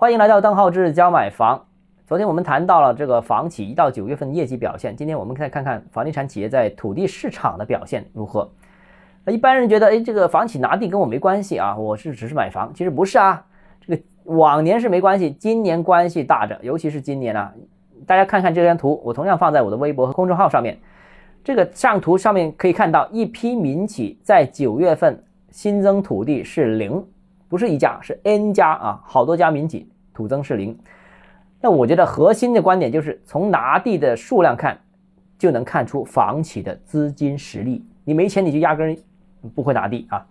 欢迎来到邓浩志教买房。昨天我们谈到了这个房企一到九月份业绩表现，今天我们再看看房地产企业在土地市场的表现如何。一般人觉得，哎，这个房企拿地跟我没关系啊，我是只是买房，其实不是啊。这个往年是没关系，今年关系大着，尤其是今年啊。大家看看这张图，我同样放在我的微博和公众号上面。这个上图上面可以看到，一批民企在九月份新增土地是零，不是一家，是 N 家啊，好多家民企土增是零。那我觉得核心的观点就是从拿地的数量看，就能看出房企的资金实力。你没钱，你就压根不会拿地啊。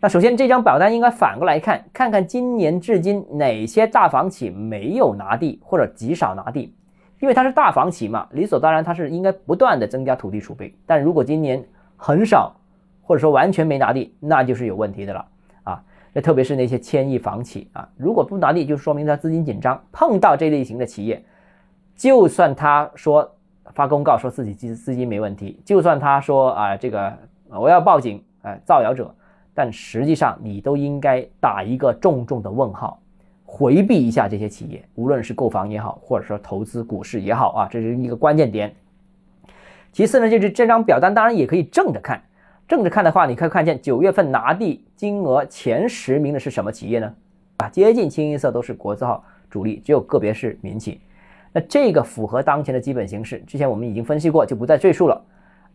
那首先这张表单应该反过来看，看看今年至今哪些大房企没有拿地或者极少拿地，因为它是大房企嘛，理所当然它是应该不断的增加土地储备。但如果今年很少，或者说完全没拿地，那就是有问题的了。那特别是那些千亿房企啊，如果不拿地，就说明他资金紧张。碰到这类型的企业，就算他说发公告说自己资资金没问题，就算他说啊这个我要报警啊造谣者，但实际上你都应该打一个重重的问号，回避一下这些企业，无论是购房也好，或者说投资股市也好啊，这是一个关键点。其次呢，就是这张表单当然也可以正着看。正着看的话，你可以看见九月份拿地金额前十名的是什么企业呢？啊，接近清一色都是国字号主力，只有个别是民企。那这个符合当前的基本形势，之前我们已经分析过，就不再赘述了。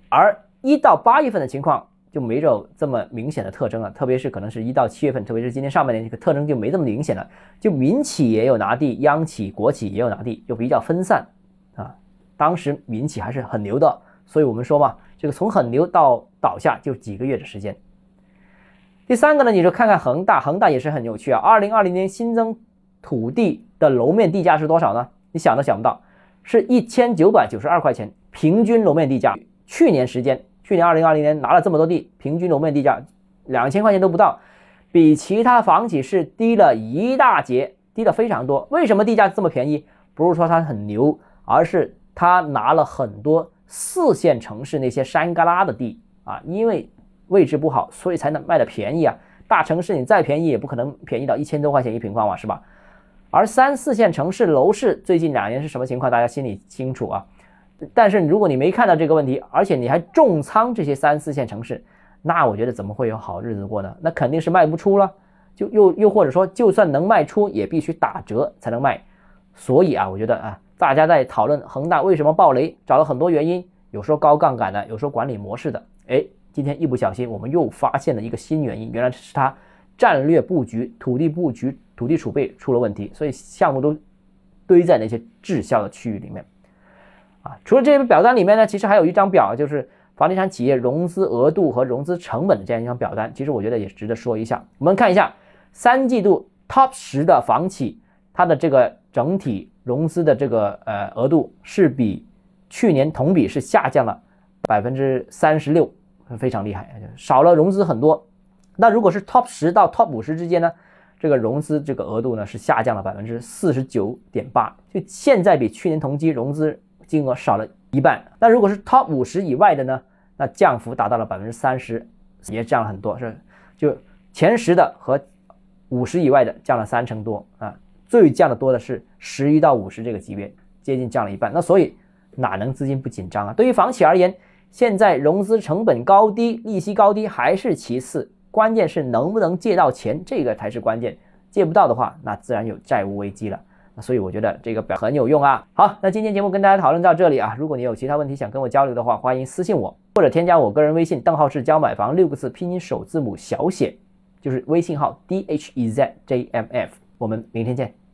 而一到八月份的情况就没有这么明显的特征了，特别是可能是一到七月份，特别是今年上半年这个特征就没这么明显了。就民企也有拿地，央企、国企也有拿地，就比较分散啊。当时民企还是很牛的，所以我们说嘛。这个从很牛到倒下就几个月的时间。第三个呢，你就看看恒大，恒大也是很有趣啊。二零二零年新增土地的楼面地价是多少呢？你想都想不到，是一千九百九十二块钱平均楼面地价。去年时间，去年二零二零年拿了这么多地，平均楼面地价两千块钱都不到，比其他房企是低了一大截，低了非常多。为什么地价这么便宜？不是说它很牛，而是它拿了很多。四线城市那些山旮旯的地啊，因为位置不好，所以才能卖的便宜啊。大城市你再便宜也不可能便宜到一千多块钱一平方嘛，是吧？而三四线城市楼市最近两年是什么情况，大家心里清楚啊。但是如果你没看到这个问题，而且你还重仓这些三四线城市，那我觉得怎么会有好日子过呢？那肯定是卖不出了，就又又或者说，就算能卖出，也必须打折才能卖。所以啊，我觉得啊。大家在讨论恒大为什么暴雷，找了很多原因，有说高杠杆的，有说管理模式的。哎，今天一不小心，我们又发现了一个新原因，原来是它战略布局、土地布局、土地储备出了问题，所以项目都堆在那些滞销的区域里面。啊，除了这份表单里面呢，其实还有一张表，就是房地产企业融资额度和融资成本的这样一张表单。其实我觉得也值得说一下。我们看一下三季度 Top 十的房企，它的这个整体。融资的这个呃额度是比去年同比是下降了百分之三十六，非常厉害，少了融资很多。那如果是 top 十到 top 五十之间呢，这个融资这个额度呢是下降了百分之四十九点八，就现在比去年同期融资金额少了一半。那如果是 top 五十以外的呢，那降幅达到了百分之三十，也降了很多，是就前十的和五十以外的降了三成多啊。最降的多的是十一到五十这个级别，接近降了一半。那所以哪能资金不紧张啊？对于房企而言，现在融资成本高低、利息高低还是其次，关键是能不能借到钱，这个才是关键。借不到的话，那自然有债务危机了。那所以我觉得这个表很有用啊。好，那今天节目跟大家讨论到这里啊。如果你有其他问题想跟我交流的话，欢迎私信我或者添加我个人微信，邓浩是教买房六个字拼音首字母小写，就是微信号 d h e z j m f。我们明天见。